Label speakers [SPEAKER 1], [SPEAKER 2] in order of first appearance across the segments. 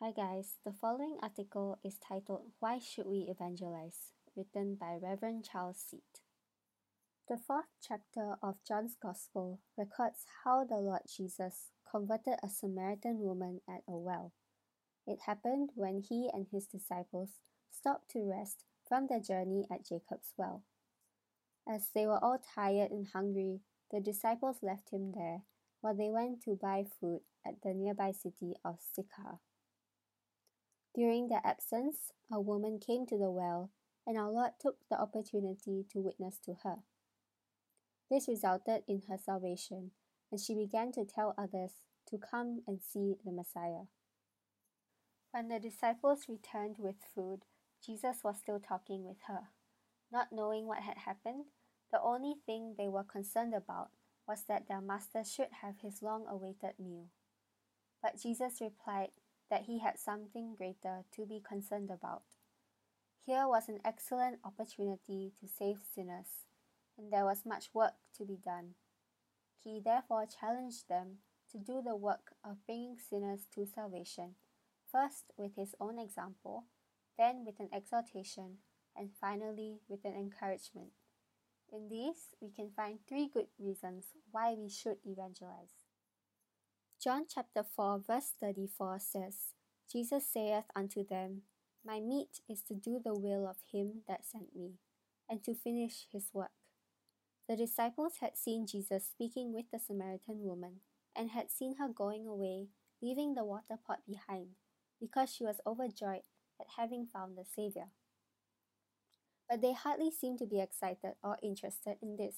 [SPEAKER 1] Hi guys, the following article is titled Why Should We Evangelize? written by Reverend Charles Seet. The fourth chapter of John's Gospel records how the Lord Jesus converted a Samaritan woman at a well. It happened when he and his disciples stopped to rest from their journey at Jacob's well. As they were all tired and hungry, the disciples left him there while they went to buy food at the nearby city of Sychar. During their absence, a woman came to the well, and our Lord took the opportunity to witness to her. This resulted in her salvation, and she began to tell others to come and see the Messiah. When the disciples returned with food, Jesus was still talking with her. Not knowing what had happened, the only thing they were concerned about was that their master should have his long awaited meal. But Jesus replied that he had something greater to be concerned about. Here was an excellent opportunity to save sinners, and there was much work to be done. He therefore challenged them to do the work of bringing sinners to salvation, first with his own example, then with an exhortation, and finally with an encouragement. In these, we can find three good reasons why we should evangelize. John chapter 4, verse 34 says, Jesus saith unto them, My meat is to do the will of him that sent me, and to finish his work. The disciples had seen Jesus speaking with the Samaritan woman, and had seen her going away, leaving the water pot behind, because she was overjoyed at having found the Saviour but they hardly seemed to be excited or interested in this.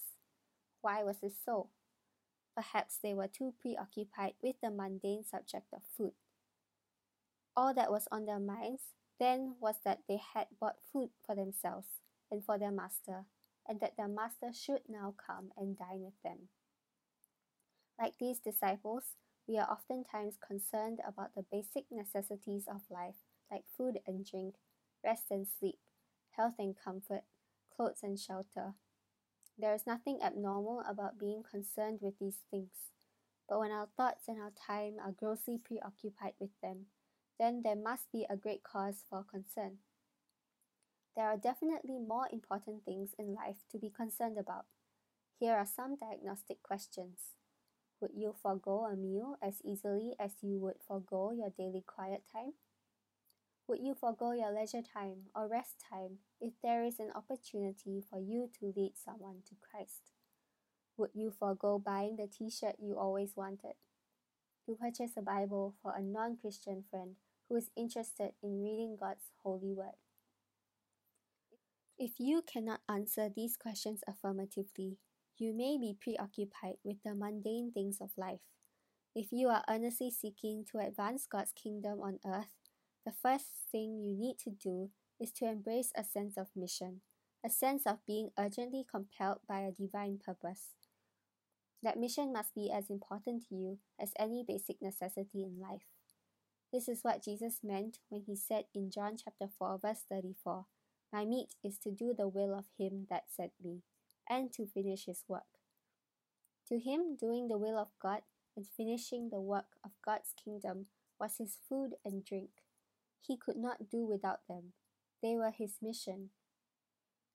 [SPEAKER 1] Why was this so? Perhaps they were too preoccupied with the mundane subject of food. All that was on their minds then was that they had bought food for themselves and for their master, and that their master should now come and dine with them. Like these disciples, we are oftentimes concerned about the basic necessities of life, like food and drink, rest and sleep, health and comfort, clothes and shelter. There is nothing abnormal about being concerned with these things, but when our thoughts and our time are grossly preoccupied with them, then there must be a great cause for concern. There are definitely more important things in life to be concerned about. Here are some diagnostic questions. Would you forego a meal as easily as you would forego your daily quiet time? Would you forego your leisure time or rest time if there is an opportunity for you to lead someone to Christ? Would you forego buying the t shirt you always wanted? To purchase a Bible for a non Christian friend who is interested in reading God's holy word? If you cannot answer these questions affirmatively, you may be preoccupied with the mundane things of life. If you are earnestly seeking to advance God's kingdom on earth, the first thing you need to do is to embrace a sense of mission, a sense of being urgently compelled by a divine purpose. That mission must be as important to you as any basic necessity in life. This is what Jesus meant when he said in John chapter 4 verse 34, My meat is to do the will of him that sent me, and to finish his work. To him, doing the will of God and finishing the work of God's kingdom was his food and drink. He could not do without them. They were his mission.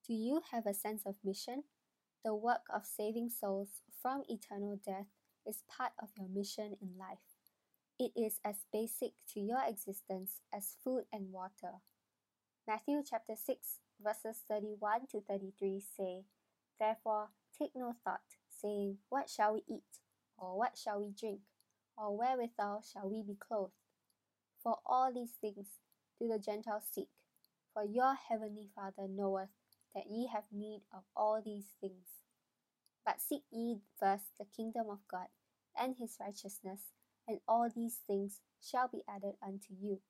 [SPEAKER 1] Do you have a sense of mission? The work of saving souls from eternal death is part of your mission in life. It is as basic to your existence as food and water. Matthew chapter 6 verses 31 to 33 say, Therefore take no thought, saying, What shall we eat? Or what shall we drink? Or wherewithal shall we be clothed? For all these things do the Gentiles seek, for your heavenly Father knoweth that ye have need of all these things. But seek ye first the kingdom of God and his righteousness, and all these things shall be added unto you.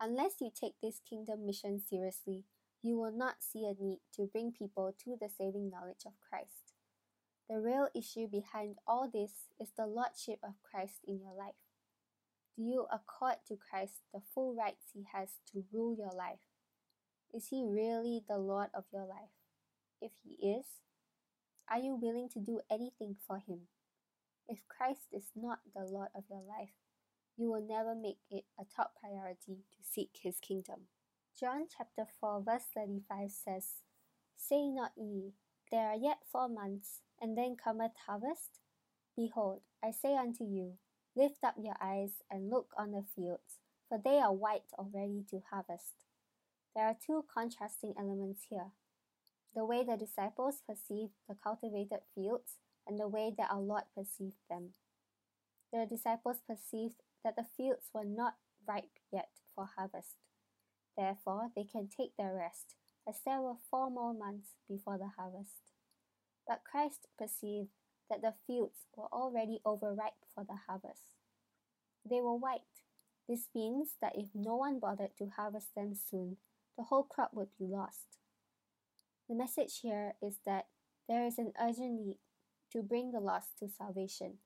[SPEAKER 1] Unless you take this kingdom mission seriously, you will not see a need to bring people to the saving knowledge of Christ. The real issue behind all this is the Lordship of Christ in your life. Do you accord to Christ the full rights he has to rule your life? Is he really the Lord of your life? If he is, are you willing to do anything for him? If Christ is not the Lord of your life, you will never make it a top priority to seek his kingdom. John chapter 4 verse 35 says, Say not ye, There are yet four months, and then cometh harvest? Behold, I say unto you, Lift up your eyes and look on the fields, for they are white already to harvest. There are two contrasting elements here the way the disciples perceived the cultivated fields and the way that our Lord perceived them. The disciples perceived that the fields were not ripe yet for harvest. Therefore, they can take their rest, as there were four more months before the harvest. But Christ perceived that the fields were already overripe for the harvest. They were white. This means that if no one bothered to harvest them soon, the whole crop would be lost. The message here is that there is an urgent need to bring the lost to salvation.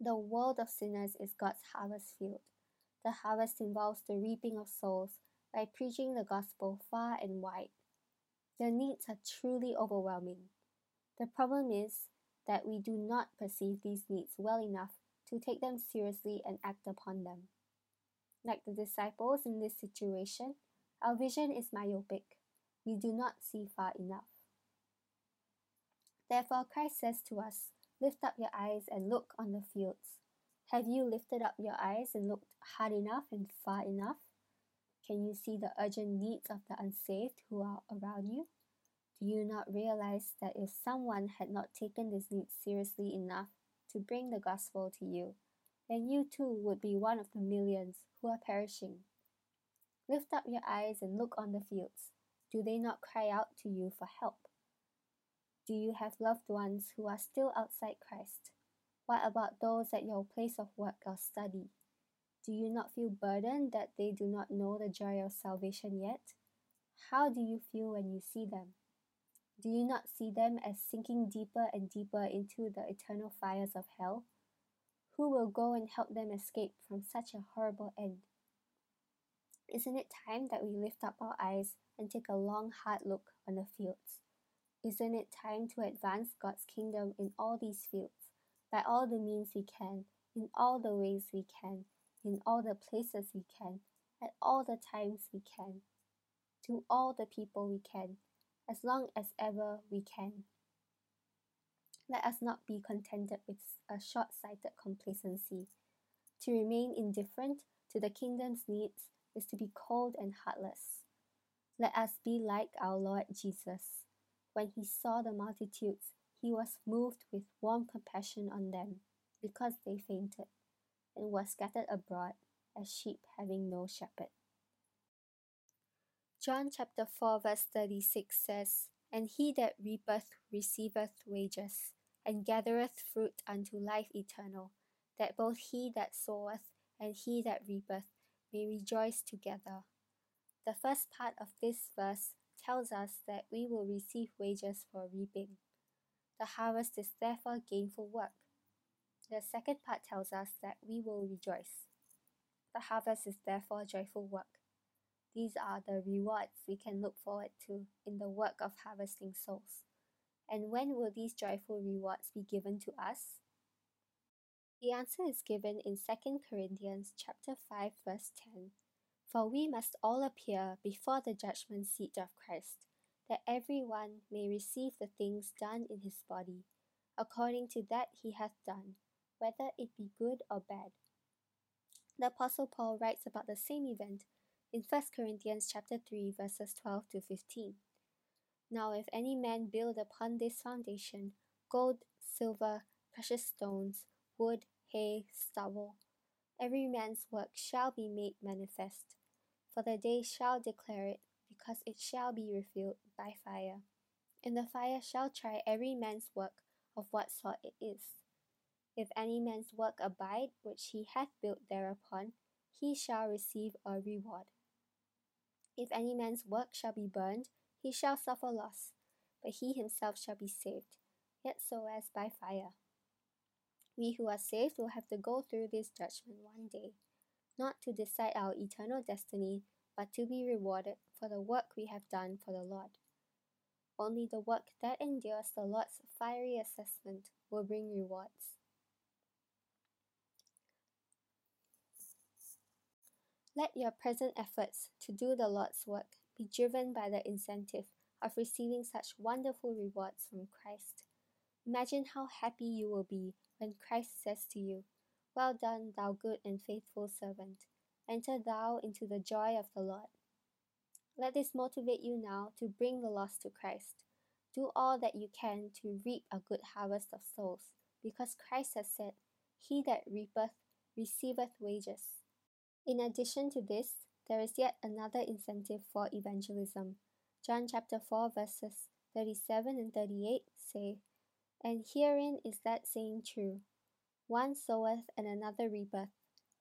[SPEAKER 1] The world of sinners is God's harvest field. The harvest involves the reaping of souls by preaching the gospel far and wide. The needs are truly overwhelming. The problem is that we do not perceive these needs well enough to take them seriously and act upon them. Like the disciples in this situation, our vision is myopic. We do not see far enough. Therefore, Christ says to us, Lift up your eyes and look on the fields. Have you lifted up your eyes and looked hard enough and far enough? Can you see the urgent needs of the unsaved who are around you? Do you not realize that if someone had not taken this need seriously enough to bring the gospel to you, then you too would be one of the millions who are perishing? Lift up your eyes and look on the fields. Do they not cry out to you for help? Do you have loved ones who are still outside Christ? What about those at your place of work or study? Do you not feel burdened that they do not know the joy of salvation yet? How do you feel when you see them? Do you not see them as sinking deeper and deeper into the eternal fires of hell? Who will go and help them escape from such a horrible end? Isn't it time that we lift up our eyes and take a long, hard look on the fields? Isn't it time to advance God's kingdom in all these fields, by all the means we can, in all the ways we can, in all the places we can, at all the times we can, to all the people we can, as long as ever we can? Let us not be contented with a short sighted complacency. To remain indifferent to the kingdom's needs is to be cold and heartless. Let us be like our Lord Jesus. When he saw the multitudes, he was moved with warm compassion on them because they fainted and were scattered abroad as sheep having no shepherd. John chapter 4 verse 36 says, And he that reapeth receiveth wages, and gathereth fruit unto life eternal, that both he that soweth and he that reapeth may rejoice together. The first part of this verse tells us that we will receive wages for reaping. The harvest is therefore gainful work. The second part tells us that we will rejoice. The harvest is therefore joyful work. These are the rewards we can look forward to in the work of harvesting souls. And when will these joyful rewards be given to us? The answer is given in 2 Corinthians chapter 5 verse 10. For we must all appear before the judgment seat of Christ, that every one may receive the things done in his body, according to that he hath done, whether it be good or bad. The apostle Paul writes about the same event in 1 Corinthians chapter 3 verses 12 to 15. Now if any man build upon this foundation gold, silver, precious stones, wood, hay, stubble, every man's work shall be made manifest, for the day shall declare it, because it shall be revealed by fire. And the fire shall try every man's work of what sort it is. If any man's work abide which he hath built thereupon, he shall receive a reward. If any man's work shall be burned, he shall suffer loss, but he himself shall be saved, yet so as by fire. We who are saved will have to go through this judgment one day, not to decide our eternal destiny, but to be rewarded for the work we have done for the Lord. Only the work that endures the Lord's fiery assessment will bring rewards. Let your present efforts to do the Lord's work be driven by the incentive of receiving such wonderful rewards from Christ. Imagine how happy you will be when Christ says to you, Well done, thou good and faithful servant. Enter thou into the joy of the Lord. Let this motivate you now to bring the lost to Christ. Do all that you can to reap a good harvest of souls, because Christ has said, He that reapeth receiveth wages. In addition to this, there is yet another incentive for evangelism. John chapter 4 verses 37 and 38 say, And herein is that saying true, One soweth and another reapeth.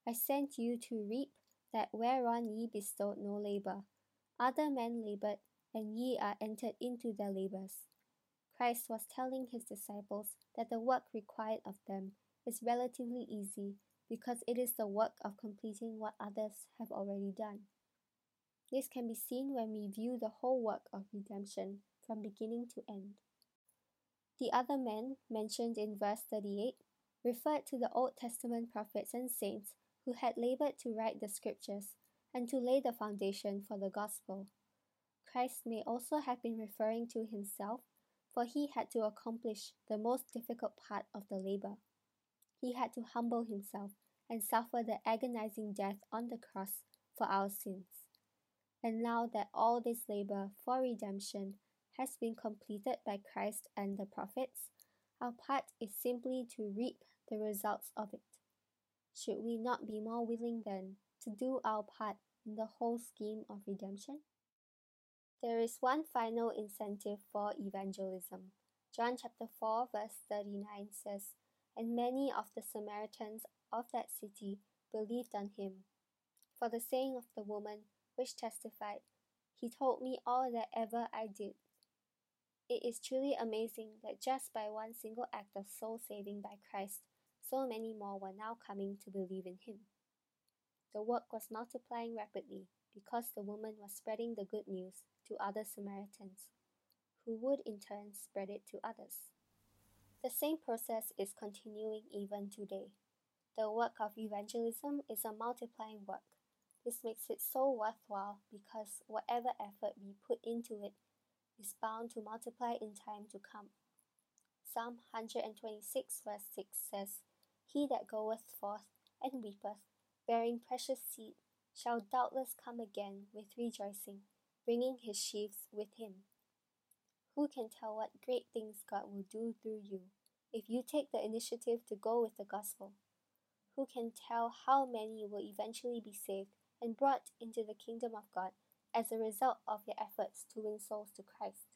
[SPEAKER 1] I sent you to reap that whereon ye bestowed no labour. Other men laboured, and ye are entered into their labours. Christ was telling his disciples that the work required of them is relatively easy because it is the work of completing what others have already done. This can be seen when we view the whole work of redemption from beginning to end. The other men, mentioned in verse 38, referred to the Old Testament prophets and saints who had labored to write the scriptures and to lay the foundation for the gospel. Christ may also have been referring to himself, for he had to accomplish the most difficult part of the labor. He had to humble himself and suffer the agonizing death on the cross for our sins. And now that all this labor for redemption has been completed by Christ and the prophets, our part is simply to reap the results of it. Should we not be more willing then to do our part in the whole scheme of redemption? There is one final incentive for evangelism. John chapter 4 verse 39 says, And many of the Samaritans of that city believed on him. For the saying of the woman which testified, He told me all that ever I did. It is truly amazing that just by one single act of soul saving by Christ, so many more were now coming to believe in him. The work was multiplying rapidly because the woman was spreading the good news to other Samaritans, who would in turn spread it to others. The same process is continuing even today. The work of evangelism is a multiplying work. This makes it so worthwhile because whatever effort we put into it is bound to multiply in time to come. Psalm 126, verse 6 says, He that goeth forth and weepeth, bearing precious seed, shall doubtless come again with rejoicing, bringing his sheaves with him. Who can tell what great things God will do through you if you take the initiative to go with the gospel? Who can tell how many will eventually be saved and brought into the kingdom of God as a result of your efforts to win souls to Christ?